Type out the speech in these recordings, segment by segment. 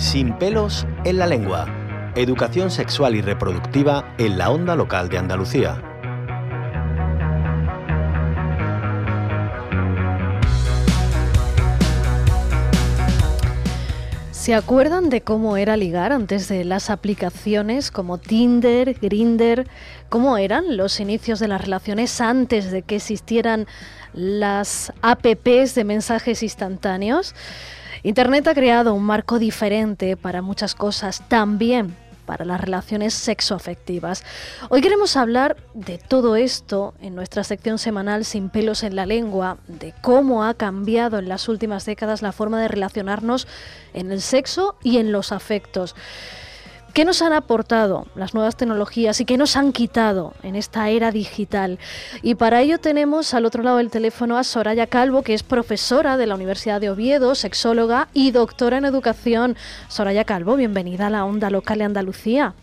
Sin pelos en la lengua. Educación sexual y reproductiva en la onda local de Andalucía. ¿Se acuerdan de cómo era ligar antes de las aplicaciones como Tinder, Grinder? ¿Cómo eran los inicios de las relaciones antes de que existieran las apps de mensajes instantáneos? Internet ha creado un marco diferente para muchas cosas, también para las relaciones sexoafectivas. Hoy queremos hablar de todo esto en nuestra sección semanal Sin pelos en la lengua, de cómo ha cambiado en las últimas décadas la forma de relacionarnos en el sexo y en los afectos. ¿Qué nos han aportado las nuevas tecnologías y qué nos han quitado en esta era digital? Y para ello tenemos al otro lado del teléfono a Soraya Calvo, que es profesora de la Universidad de Oviedo, sexóloga y doctora en educación. Soraya Calvo, bienvenida a la onda local de Andalucía.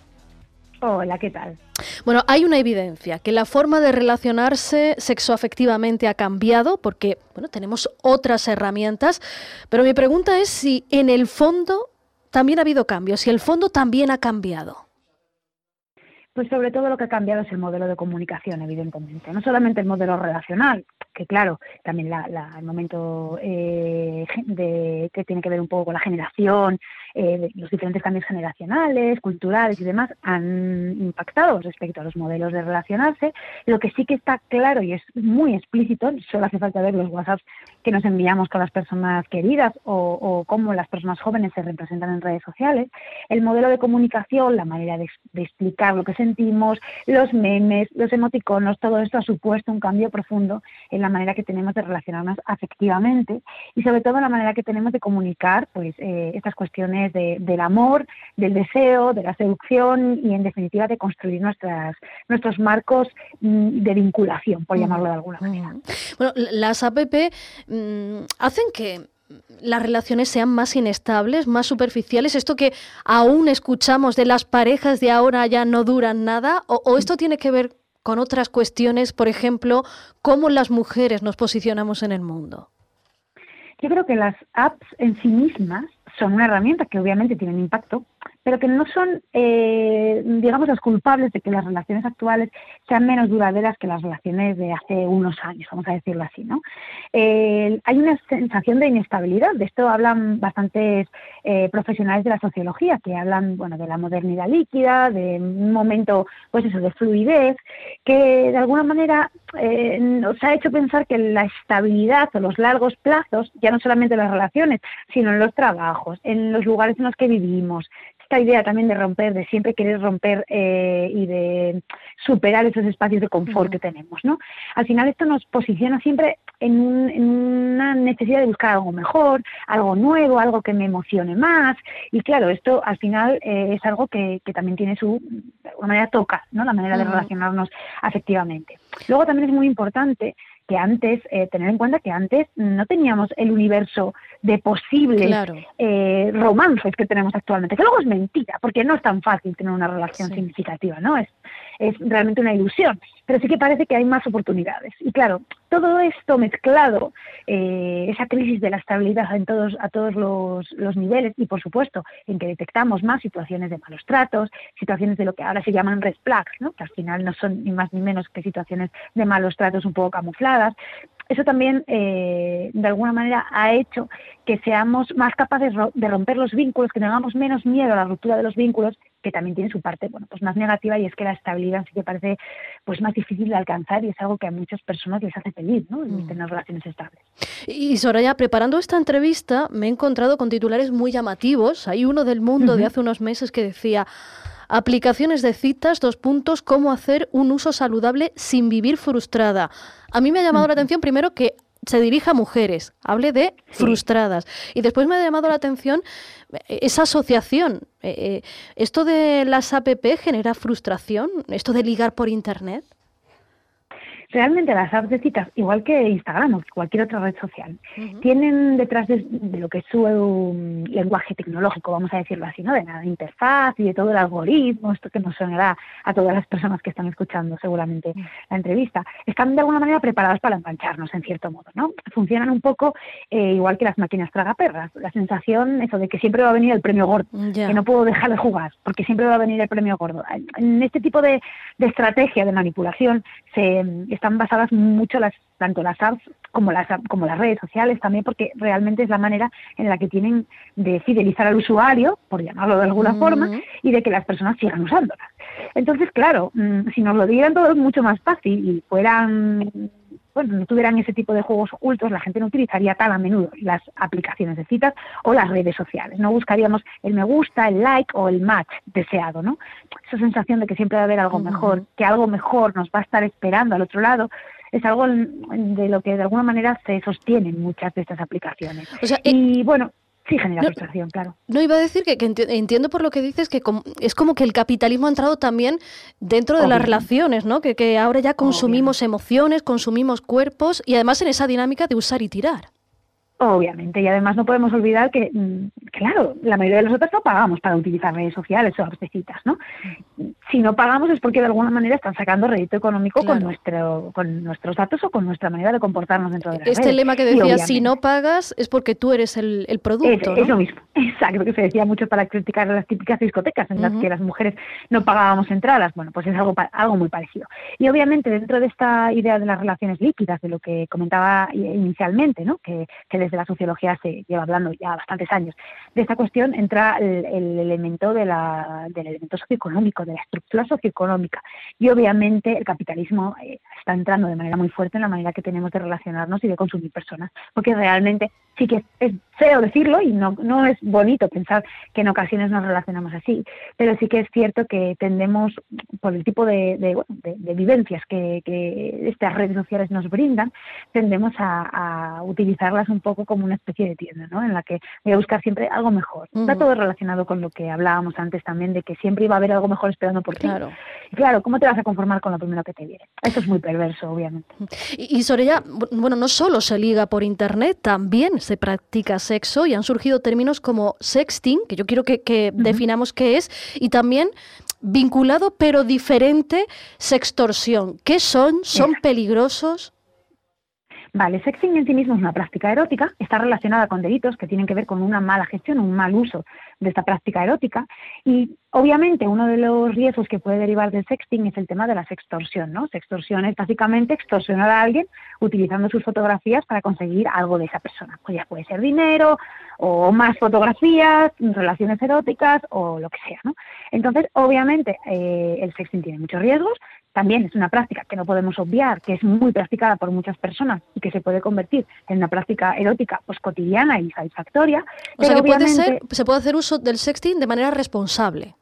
Hola, ¿qué tal? Bueno, hay una evidencia que la forma de relacionarse sexoafectivamente ha cambiado porque, bueno, tenemos otras herramientas, pero mi pregunta es si en el fondo también ha habido cambios y el fondo también ha cambiado. Pues sobre todo lo que ha cambiado es el modelo de comunicación, evidentemente. No solamente el modelo relacional, que claro, también el momento eh, de, que tiene que ver un poco con la generación, eh, los diferentes cambios generacionales, culturales y demás han impactado respecto a los modelos de relacionarse. Lo que sí que está claro y es muy explícito, solo hace falta ver los WhatsApps que nos enviamos con las personas queridas o, cómo las personas jóvenes se representan en redes sociales, el modelo de comunicación, la manera de, de explicar lo que sentimos, los memes, los emoticonos, todo esto ha supuesto un cambio profundo en la manera que tenemos de relacionarnos afectivamente y sobre todo la manera que tenemos de comunicar pues eh, estas cuestiones del amor, del deseo, de la seducción y en definitiva de construir nuestras, nuestros marcos mm, de vinculación, por llamarlo de alguna manera. Bueno, las APP mm, hacen que las relaciones sean más inestables, más superficiales, esto que aún escuchamos de las parejas de ahora ya no duran nada, o esto tiene que ver con otras cuestiones, por ejemplo, cómo las mujeres nos posicionamos en el mundo? Yo creo que las apps en sí mismas son una herramienta que obviamente tienen impacto, pero que no son, eh, digamos, los culpables de que las relaciones actuales sean menos duraderas que las relaciones de hace unos años, vamos a decirlo así, ¿no? Eh, hay una sensación de inestabilidad, de esto hablan bastantes eh, profesionales de la sociología, que hablan, bueno, de la modernidad líquida, de un momento, pues eso, de fluidez, que de alguna manera nos ha hecho pensar que la estabilidad o los largos plazos, ya no solamente en las relaciones, sino en los trabajos, en los lugares en los que vivimos, esta idea también de romper, de siempre querer romper eh, y de superar esos espacios de confort que tenemos, ¿no? Al final esto nos posiciona siempre en, una necesidad de buscar algo mejor, algo nuevo, algo que me emocione más y claro, esto al final eh, es algo que, también tiene su, de alguna manera toca, ¿no? La manera de relacionarnos afectivamente. Luego también es muy importante que antes, eh, tener en cuenta que antes no teníamos el universo de posibles eh, romances que tenemos actualmente, que luego es mentira, porque no es tan fácil tener una relación significativa, ¿no? Es, es realmente una ilusión, pero sí que parece que hay más oportunidades. Y claro, todo esto mezclado, eh, esa crisis de la estabilidad en todos, a todos los, los, niveles y, por supuesto, en que detectamos más situaciones de malos tratos, situaciones de lo que ahora se llaman red flags, ¿no? que al final no son ni más ni menos que situaciones de malos tratos un poco camufladas, eso también, eh, de alguna manera, ha hecho que seamos más capaces de romper los vínculos, que tengamos menos miedo a la ruptura de los vínculos, que también tiene su parte, bueno, pues más negativa y es que la estabilidad sí que parece pues más difícil de alcanzar y es algo que a muchas personas les hace feliz, ¿no? Mm. tener relaciones estables. Y Soraya, preparando esta entrevista me he encontrado con titulares muy llamativos. Hay uno del mundo de hace unos meses que decía Aplicaciones de citas, dos puntos, cómo hacer un uso saludable sin vivir frustrada. A mí me ha llamado la atención primero que se dirija a mujeres, hable de frustradas. Y después me ha llamado la atención eh, esa asociación. Eh, eh, ¿Esto de las APP genera frustración? ¿Esto de ligar por Internet? Realmente las apps de citas, igual que Instagram o cualquier otra red social, tienen detrás de, lo que es su um, lenguaje tecnológico, vamos a decirlo así, ¿no? De la interfaz y de todo el algoritmo, esto que nos sonará a todas las personas que están escuchando seguramente la entrevista, están de alguna manera preparadas para engancharnos en cierto modo, ¿no? Funcionan un poco eh, igual que las máquinas tragaperras, la sensación eso de que siempre va a venir el premio gordo, que no puedo dejar de jugar, porque siempre va a venir el premio gordo. En este tipo de, estrategia de manipulación se están basadas mucho las tanto las apps como las como las redes sociales también porque realmente es la manera en la que tienen de fidelizar al usuario por llamarlo de alguna forma y de que las personas sigan usándolas. Entonces claro mm, si nos lo dieran todo es mucho más fácil y fueran bueno, no tuvieran ese tipo de juegos ocultos, la gente no utilizaría tan a menudo las aplicaciones de citas o las redes sociales. No buscaríamos el me gusta, el like o el match deseado, ¿no? Esa sensación de que siempre va a haber algo mejor, que algo mejor nos va a estar esperando al otro lado, es algo de lo que de alguna manera se sostienen muchas de estas aplicaciones. Eh, y bueno, Sí, genera frustración, claro. No iba a decir que, entiendo por lo que dices que es como que el capitalismo ha entrado también dentro de las relaciones, ¿no? Que, que ahora ya consumimos emociones, consumimos cuerpos y además en esa dinámica de usar y tirar. Obviamente, y además no podemos olvidar que, mm, claro, la mayoría de nosotros no pagamos para utilizar redes sociales o abstecitas, ¿no? Si no pagamos es porque de alguna manera están sacando rédito económico con nuestro con nuestros datos o con nuestra manera de comportarnos dentro de la Este lema que decía, si no pagas es porque tú eres el, producto, es, lo mismo, exacto, que se decía mucho para criticar las típicas discotecas en las que las mujeres no pagábamos entradas, bueno, pues es algo, algo muy parecido. Y obviamente dentro de esta idea de las relaciones líquidas, de lo que comentaba inicialmente, ¿no? Que, que desde la sociología se lleva hablando ya bastantes años. De esta cuestión entra el, elemento del elemento socioeconómico, de la estructura socioeconómica. Y obviamente el capitalismo eh, está entrando de manera muy fuerte en la manera que tenemos de relacionarnos y de consumir personas, porque realmente sí que es feo decirlo y no, no es bonito pensar que en ocasiones nos relacionamos así, pero sí que es cierto que tendemos, por el tipo de, de, vivencias que, estas redes sociales nos brindan, tendemos a, utilizarlas un poco como una especie de tienda, ¿no? En la que voy a buscar siempre algo mejor. Está todo relacionado con lo que hablábamos antes también, de que siempre iba a haber algo mejor esperando por ti. Claro. Y claro, ¿cómo te vas a conformar con lo primero que te viene? Eso es muy perverso, obviamente. Y, y ella, bueno, no solo se liga por Internet, también se practica sexo y han surgido términos como sexting, que yo quiero que, definamos qué es, y también vinculado pero diferente sextorsión. ¿Qué son? ¿Son peligrosos? Vale, sexting en sí mismo es una práctica erótica, está relacionada con delitos que tienen que ver con una mala gestión, un mal uso de esta práctica erótica y obviamente uno de los riesgos que puede derivar del sexting es el tema de la sextorsión, ¿no? Sextorsión es básicamente extorsionar a alguien utilizando sus fotografías para conseguir algo de esa persona. Pues ya puede ser dinero o más fotografías, relaciones eróticas o lo que sea, ¿no? Entonces, obviamente, eh, el sexting tiene muchos riesgos, también es una práctica que no podemos obviar, que es muy practicada por muchas personas y que se puede convertir en una práctica erótica pues, cotidiana y satisfactoria. O sea que puede ser, se puede hacer uso del sexting de manera responsable.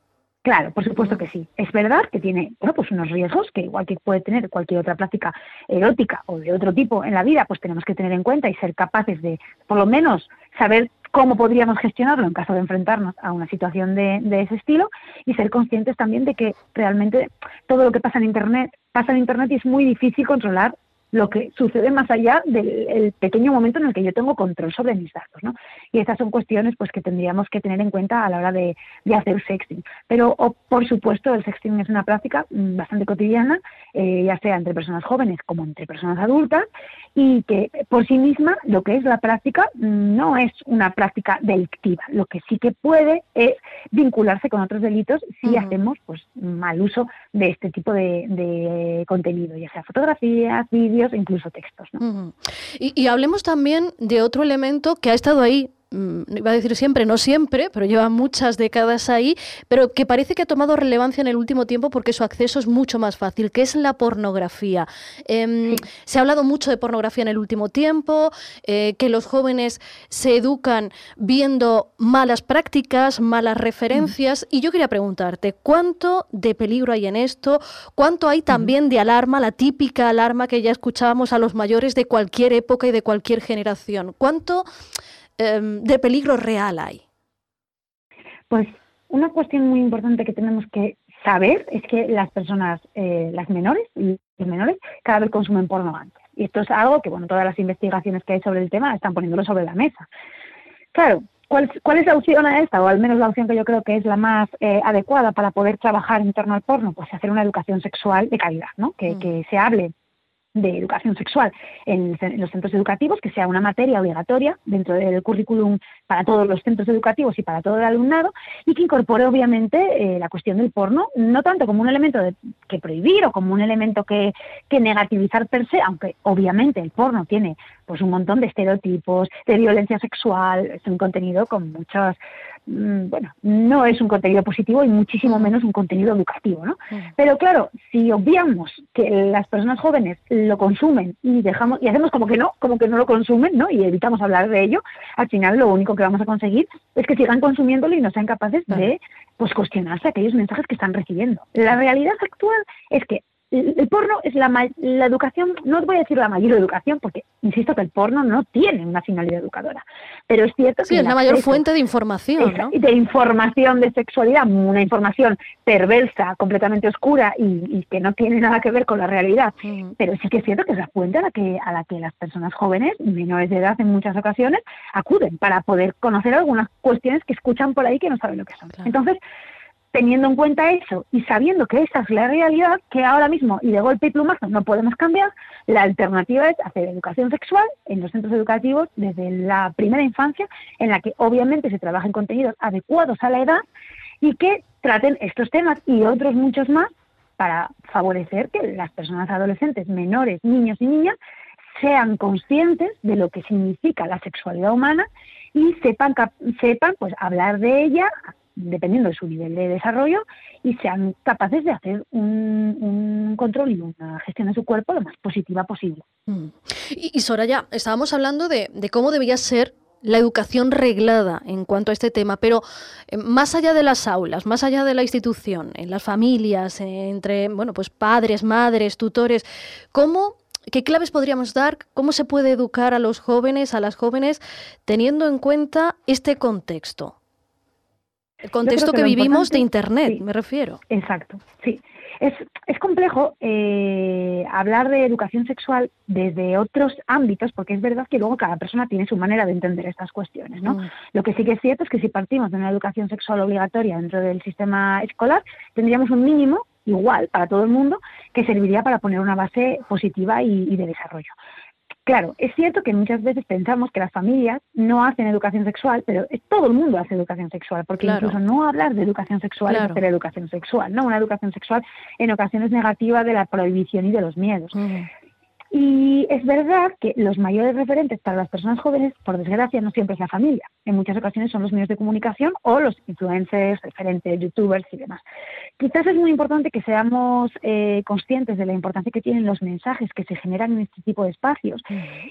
Claro, por supuesto que sí. Es verdad que tiene bueno, pues unos riesgos que igual que puede tener cualquier otra práctica erótica o de otro tipo en la vida, pues tenemos que tener en cuenta y ser capaces de, por lo menos, saber cómo podríamos gestionarlo en caso de enfrentarnos a una situación de, ese estilo y ser conscientes también de que realmente todo lo que pasa en Internet pasa en Internet y es muy difícil controlar lo que sucede más allá del pequeño momento en el que yo tengo control sobre mis datos, ¿no? Y estas son cuestiones pues que tendríamos que tener en cuenta a la hora de, hacer sexting. Pero por supuesto el sexting es una práctica mm, bastante cotidiana, eh, ya sea entre personas jóvenes como entre personas adultas, y que por sí misma lo que es la práctica mm, no es una práctica delictiva. Lo que sí que puede es vincularse con otros delitos si hacemos pues mal uso de este tipo de, de contenido, ya sea fotografías, vídeos incluso textos. y, hablemos también de otro elemento que ha estado ahí iba a decir siempre, no siempre, pero lleva muchas décadas ahí, pero que parece que ha tomado relevancia en el último tiempo porque su acceso es mucho más fácil, que es la pornografía. Em, se ha hablado mucho de pornografía en el último tiempo, eh, que los jóvenes se educan viendo malas prácticas, malas referencias, y yo quería preguntarte, ¿cuánto de peligro hay en esto? ¿Cuánto hay también de alarma, la típica alarma que ya escuchábamos a los mayores de cualquier época y de cualquier generación? ¿Cuánto Em, de peligro real hay? Pues una cuestión muy importante que tenemos que saber es que las personas, eh, las menores, menores cada vez consumen porno antes. Y esto es algo que, bueno, todas las investigaciones que hay sobre el tema están poniéndolo sobre la mesa. Claro, ¿cuál, cuál es la opción a esta? O al menos la opción que yo creo que es la más eh, adecuada para poder trabajar en torno al porno, pues hacer una educación sexual de calidad, ¿no? Que, mm. que se hable de educación sexual en, los centros educativos, que sea una materia obligatoria dentro del currículum para todos los centros educativos y para todo el alumnado, y que incorpore obviamente eh, la cuestión del porno, no tanto como un elemento de, que prohibir o como un elemento que, que negativizar per se, aunque obviamente el porno tiene pues un montón de estereotipos, de violencia sexual, es un contenido con muchos bueno, no es un contenido positivo y muchísimo menos un contenido educativo, ¿no? Pero claro, si obviamos que las personas jóvenes lo consumen y dejamos y hacemos como que no, como que no lo consumen, ¿no? Y evitamos hablar de ello, al final lo único que vamos a conseguir es que sigan consumiéndolo y no sean capaces de pues cuestionarse aquellos mensajes que están recibiendo. La realidad actual es que el porno es la, la educación, no os voy a decir la mayor educación, porque insisto que el porno no tiene una finalidad educadora, pero es cierto que... Sí, es la mayor fuente de información, ¿no? De información de sexualidad, una información perversa, completamente oscura y, que no tiene nada que ver con la realidad, mm. pero sí que es cierto que es la fuente a la que, a la que las personas jóvenes, menores de edad en muchas ocasiones, acuden para poder conocer algunas cuestiones que escuchan por ahí que no saben lo que son. Entonces, teniendo en cuenta eso y sabiendo que esa es la realidad, que ahora mismo y de golpe y plumazo no podemos cambiar, la alternativa es hacer educación sexual en los centros educativos desde la primera infancia, en la que obviamente se trabajen contenidos adecuados a la edad y que traten estos temas y otros muchos más para favorecer que las personas adolescentes, menores, niños y niñas sean conscientes de lo que significa la sexualidad humana y sepan, sepan pues hablar de ella, dependiendo de su nivel de desarrollo, y sean capaces de hacer un, control y una gestión de su cuerpo lo más positiva posible. Mm. Y, Soraya, estábamos hablando de, cómo debía ser la educación reglada en cuanto a este tema, pero eh, más allá de las aulas, más allá de la institución, en las familias, entre bueno, pues padres, madres, tutores, ¿cómo ¿Qué claves podríamos dar? ¿Cómo se puede educar a los jóvenes, a las jóvenes, teniendo en cuenta este contexto? El contexto que, vivimos de Internet, me refiero. Exacto, sí. Es, es complejo eh, hablar de educación sexual desde otros ámbitos, porque es verdad que luego cada persona tiene su manera de entender estas cuestiones. ¿no? Mm. Lo que sí que es cierto es que si partimos de una educación sexual obligatoria dentro del sistema escolar, tendríamos un mínimo igual para todo el mundo que serviría para poner una base positiva y de desarrollo. Claro, es cierto que muchas veces pensamos que las familias no hacen educación sexual, pero todo el mundo hace educación sexual, porque incluso no hablar de educación sexual es hacer educación sexual, ¿no? Una educación sexual en ocasiones negativa de la prohibición y de los miedos. Y es verdad que los mayores referentes para las personas jóvenes, por desgracia, no siempre es la familia. En muchas ocasiones son los medios de comunicación o los influencers, referentes, youtubers y demás. Quizás es muy importante que seamos eh, conscientes de la importancia que tienen los mensajes que se generan en este tipo de espacios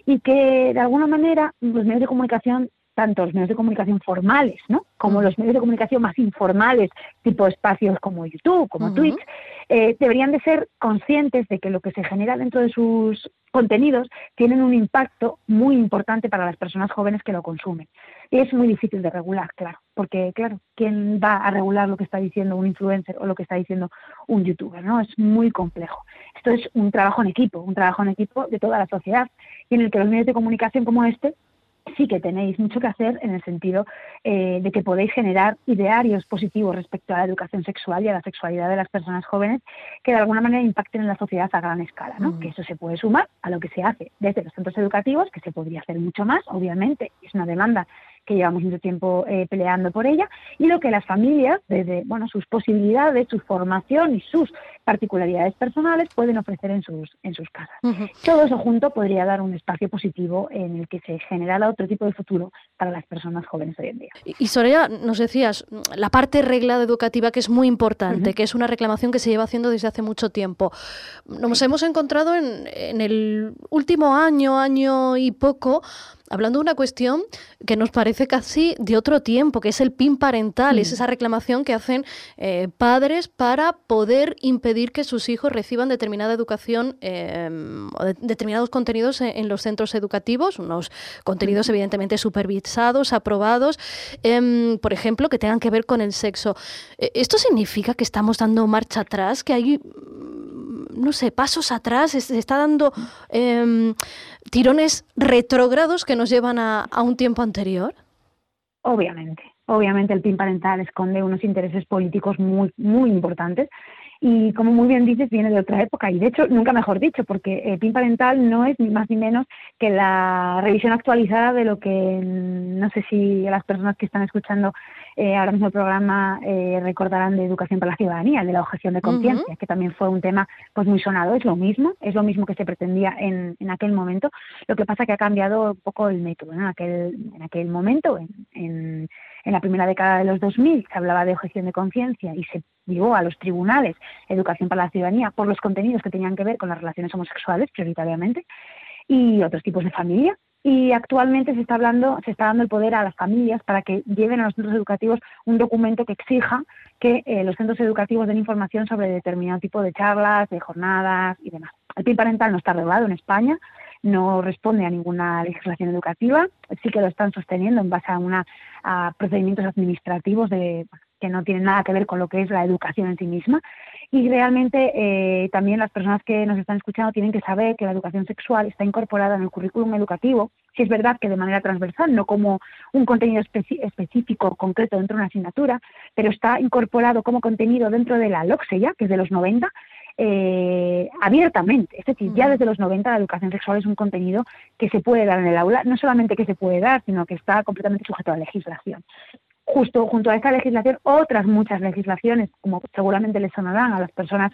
y que de alguna manera los medios de comunicación tanto los medios de comunicación formales, ¿no? Como los medios de comunicación más informales, tipo espacios como YouTube, como Twitch, eh, deberían de ser conscientes de que lo que se genera dentro de sus contenidos tienen un impacto muy importante para las personas jóvenes que lo consumen. Y es muy difícil de regular, claro, porque, claro, ¿quién va a regular lo que está diciendo un influencer o lo que está diciendo un youtuber? ¿no? Es muy complejo. Esto es un trabajo en equipo, un trabajo en equipo de toda la sociedad y en el que los medios de comunicación como este sí que tenéis mucho que hacer en el sentido eh, de que podéis generar idearios positivos respecto a la educación sexual y a la sexualidad de las personas jóvenes que de alguna manera impacten en la sociedad a gran escala, ¿no? Mm. Que eso se puede sumar a lo que se hace desde los centros educativos, que se podría hacer mucho más, obviamente, es una demanda que llevamos mucho tiempo eh, peleando por ella, y lo que las familias, desde bueno, sus posibilidades, su formación y sus particularidades personales, pueden ofrecer en sus, en sus casas. Todo eso junto podría dar un espacio positivo en el que se generara otro tipo de futuro para las personas jóvenes hoy en día. Y, Soraya, nos decías, la parte reglada educativa que es muy importante, que es una reclamación que se lleva haciendo desde hace mucho tiempo. Nos hemos encontrado en, en el último año, año y poco, hablando de una cuestión que nos parece casi de otro tiempo, que es el PIN parental, es mm. esa reclamación que hacen eh, padres para poder impedir que sus hijos reciban determinada educación em, o determinados contenidos en, los centros educativos, unos contenidos evidentemente supervisados, aprobados, em, por ejemplo, que tengan que ver con el sexo. Eh, ¿Esto significa que estamos dando marcha atrás, que hay no sé, pasos atrás, se está dando em, tirones retrógrados que nos llevan a, a un tiempo anterior? Obviamente, obviamente el PIN parental esconde unos intereses políticos muy, muy importantes y como muy bien dices, viene de otra época y de hecho, nunca mejor dicho, porque el PIN parental no es ni más ni menos que la revisión actualizada de lo que no sé si las personas que están escuchando eh, ahora mismo el programa eh, recordarán de educación para la ciudadanía, de la objeción de conciencia, que también fue un tema pues muy sonado, es lo mismo, es lo mismo que se pretendía en, en aquel momento, lo que pasa que ha cambiado un poco el método, en, aquel, en aquel momento, en en la primera década de los 2000 se hablaba de objeción de conciencia y se llevó a los tribunales educación para la ciudadanía por los contenidos que tenían que ver con las relaciones homosexuales prioritariamente y otros tipos de familia. Y actualmente se está hablando, se está dando el poder a las familias para que lleven a los centros educativos un documento que exija que eh, los centros educativos den información sobre determinado tipo de charlas, de jornadas y demás. El PIN parental no está regulado en España, no responde a ninguna legislación educativa, sí que lo están sosteniendo en base a, una, procedimientos administrativos de, que no tienen nada que ver con lo que es la educación en sí misma. Y realmente eh, también las personas que nos están escuchando tienen que saber que la educación sexual está incorporada en el currículum educativo, si es verdad que de manera transversal, no como un contenido específico, concreto dentro de una asignatura, pero está incorporado como contenido dentro de la LOCSE ya, que es de los 90, eh, abiertamente. Es decir, ya desde los 90 la educación sexual es un contenido que se puede dar en el aula, no solamente que se puede dar, sino que está completamente sujeto a legislación. Justo junto a esta legislación, otras muchas legislaciones, como seguramente les sonarán a las personas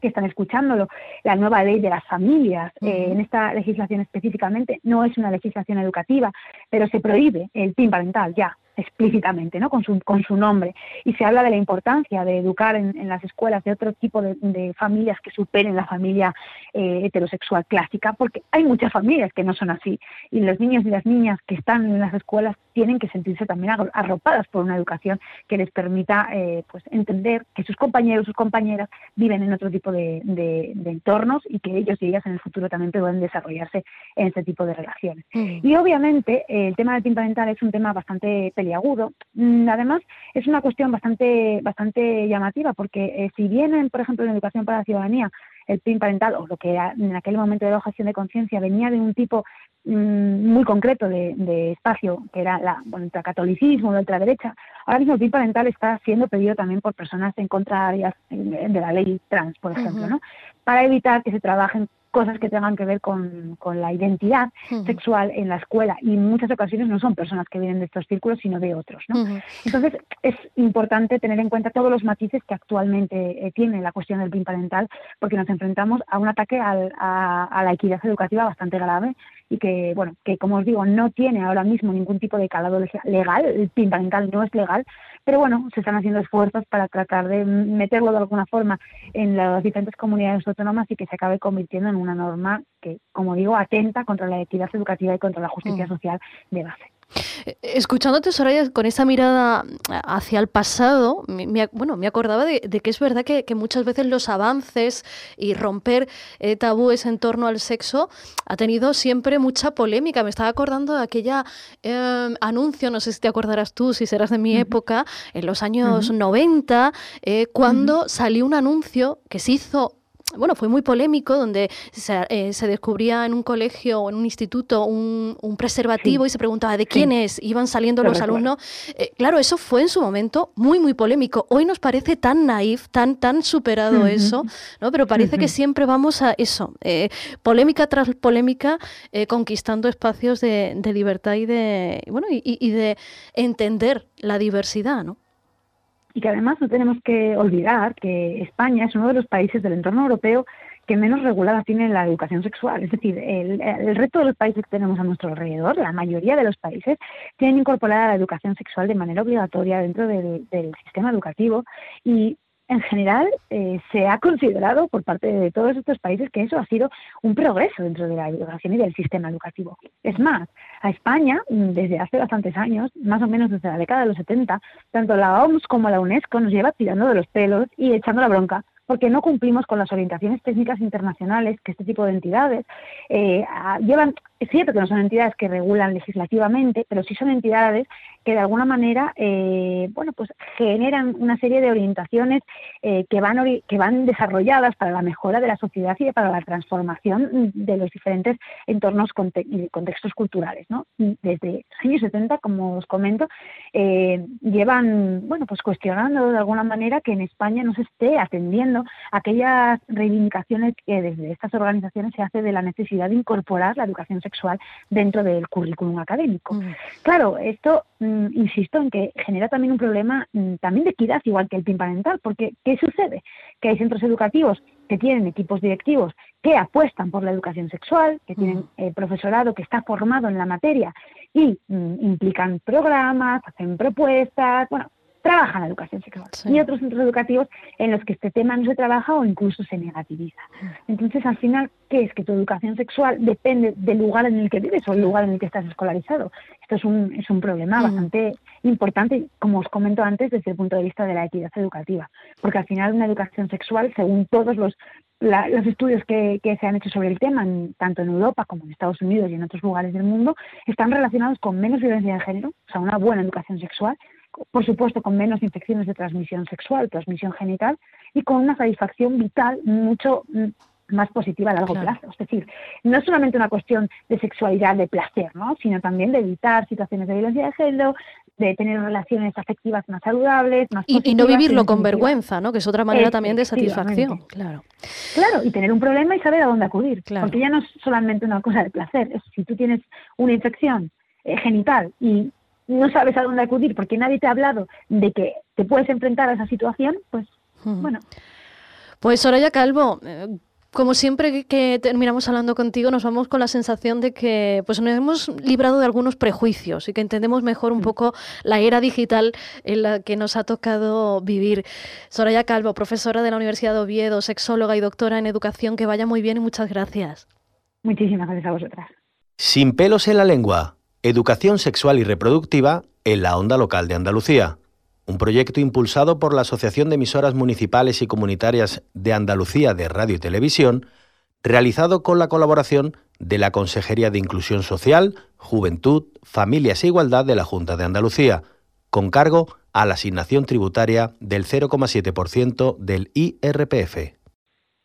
que están escuchándolo, la nueva ley de las familias, eh, en esta legislación específicamente, no es una legislación educativa, pero se prohíbe el PIN parental ya explícitamente, ¿no? Con su, con su nombre. Y se habla de la importancia de educar en, las escuelas de otro tipo de, familias que superen la familia eh, heterosexual clásica, porque hay muchas familias que no son así. Y los niños y las niñas que están en las escuelas tienen que sentirse también arropadas por una educación que les permita eh, pues entender que sus compañeros, sus compañeras viven en otro tipo de, entornos y que ellos y ellas en el futuro también pueden desarrollarse en este tipo de relaciones. Mm. Y obviamente el tema del PIN parental es un tema bastante agudo. Mm, además, es una cuestión bastante, bastante llamativa, porque eh, si bien, por ejemplo, en educación para la ciudadanía, el PIN parental, o lo que en aquel momento de la objeción de conciencia, venía de un tipo mm, muy concreto de, espacio, que era la, bueno, el ultracatolicismo, la ultraderecha, ahora mismo el PIN parental está siendo pedido también por personas en contra de la ley trans, por ejemplo, ¿no? para evitar que se trabajen cosas que tengan que ver con, la identidad sexual en la escuela y en muchas ocasiones no son personas que vienen de estos círculos sino de otros. ¿no? Entonces es importante tener en cuenta todos los matices que actualmente eh, tiene la cuestión del PIN parental porque nos enfrentamos a un ataque a, la equidad educativa bastante grave y que, bueno, que como os digo, no tiene ahora mismo ningún tipo de calado legal, el PIN parental no es legal, pero bueno, se están haciendo esfuerzos para tratar de meterlo de alguna forma en las diferentes comunidades autónomas y que se acabe convirtiendo en una norma que, como digo, atenta contra la equidad educativa y contra la justicia mm. social de base. Eh, escuchándote, Soraya, con esa mirada hacia el pasado, me, bueno, me acordaba de, que es verdad que, muchas veces los avances y romper eh, tabúes en torno al sexo ha tenido siempre mucha polémica. Me estaba acordando de aquella em, anuncio, no sé si te acordarás tú, si serás de mi época, en los años 90, eh, cuando salió un anuncio que se hizo bueno, fue muy polémico, donde se, eh, descubría en un colegio o en un instituto un, preservativo y se preguntaba de quiénes iban saliendo los alumnos. Eh, claro, eso fue en su momento muy, muy polémico. Hoy nos parece tan naif, tan, tan superado eso, ¿no? Pero parece que siempre vamos a eso, eh, polémica tras polémica, conquistando espacios de, libertad y de, bueno, y de entender la diversidad, ¿no? Y que además no tenemos que olvidar que España es uno de los países del entorno europeo que menos regulada tiene la educación sexual. Es decir, el, resto de los países que tenemos a nuestro alrededor, la mayoría de los países, tienen incorporada la educación sexual de manera obligatoria dentro del, del sistema educativo y en general eh, se ha considerado por parte de todos estos países que eso ha sido un progreso dentro de la educación y del sistema educativo. Es más, a España, mm, desde hace bastantes años, más o menos desde la década de los 70, tanto la OMS como la UNESCO nos lleva tirando de los pelos y echando la bronca porque no cumplimos con las orientaciones técnicas internacionales que este tipo de entidades eh, llevan. Es cierto que no son entidades que regulan legislativamente, pero sí son entidades que de alguna manera, eh, bueno, pues generan una serie de orientaciones eh, que van que van desarrolladas para la mejora de la sociedad y para la transformación de los diferentes entornos y contextos culturales, ¿no? Desde los años 70, como os comento, llevan, bueno, pues cuestionando de alguna manera que en España no se esté atendiendo aquellas reivindicaciones que desde estas organizaciones se hace de la necesidad de incorporar la educación sexual dentro del currículum académico. Mm. Claro, esto, mm, insisto, en que genera también un problema mm, también de equidad, igual que el PIN parental, porque ¿qué sucede? Que hay centros educativos que tienen equipos directivos que apuestan por la educación sexual, que tienen eh, profesorado que está formado en la materia y implican programas, hacen propuestas, bueno, trabajan la educación sexual y otros centros educativos en los que este tema no se trabaja o incluso se negativiza. Mm. Entonces, al final, ¿qué es? Que tu educación sexual depende del lugar en el que vives o el lugar en el que estás escolarizado. Esto es un, es un problema mm. bastante importante, como os comento antes, desde el punto de vista de la equidad educativa, porque al final una educación sexual, según todos los los estudios que, que, se han hecho sobre el tema, tanto en Europa como en Estados Unidos y en otros lugares del mundo, están relacionados con menos violencia de género, o sea, una buena educación sexual, por supuesto con menos infecciones de transmisión sexual, transmisión genital y con una satisfacción vital mucho mm, más positiva a largo plazo. Es decir, no es solamente una cuestión de sexualidad, de placer, ¿no? sino también de evitar situaciones de violencia de género, de tener relaciones afectivas más saludables, más y, y no vivirlo con vergüenza, ¿no? Que es otra manera también de satisfacción, claro. Claro, y tener un problema y saber a dónde acudir, porque ya no es solamente una cosa de placer, es si tú tienes una infección eh, genital y no sabes a dónde acudir porque nadie te ha hablado de que te puedes enfrentar a esa situación, pues bueno. Pues Soraya Calvo, eh, como siempre que terminamos hablando contigo, nos vamos con la sensación de que pues nos hemos librado de algunos prejuicios y que entendemos mejor un mm. poco la era digital en la que nos ha tocado vivir. Soraya Calvo, profesora de la Universidad de Oviedo, sexóloga y doctora en educación, que vaya muy bien y muchas gracias. Muchísimas gracias a vosotras. Sin pelos en la lengua Educación Sexual y Reproductiva en la Onda Local de Andalucía, un proyecto impulsado por la Asociación de Emisoras Municipales y Comunitarias de Andalucía de Radio y Televisión, realizado con la colaboración de la Consejería de Inclusión Social, Juventud, Familias e Igualdad de la Junta de Andalucía, con cargo a la asignación tributaria del 0,7% del IRPF.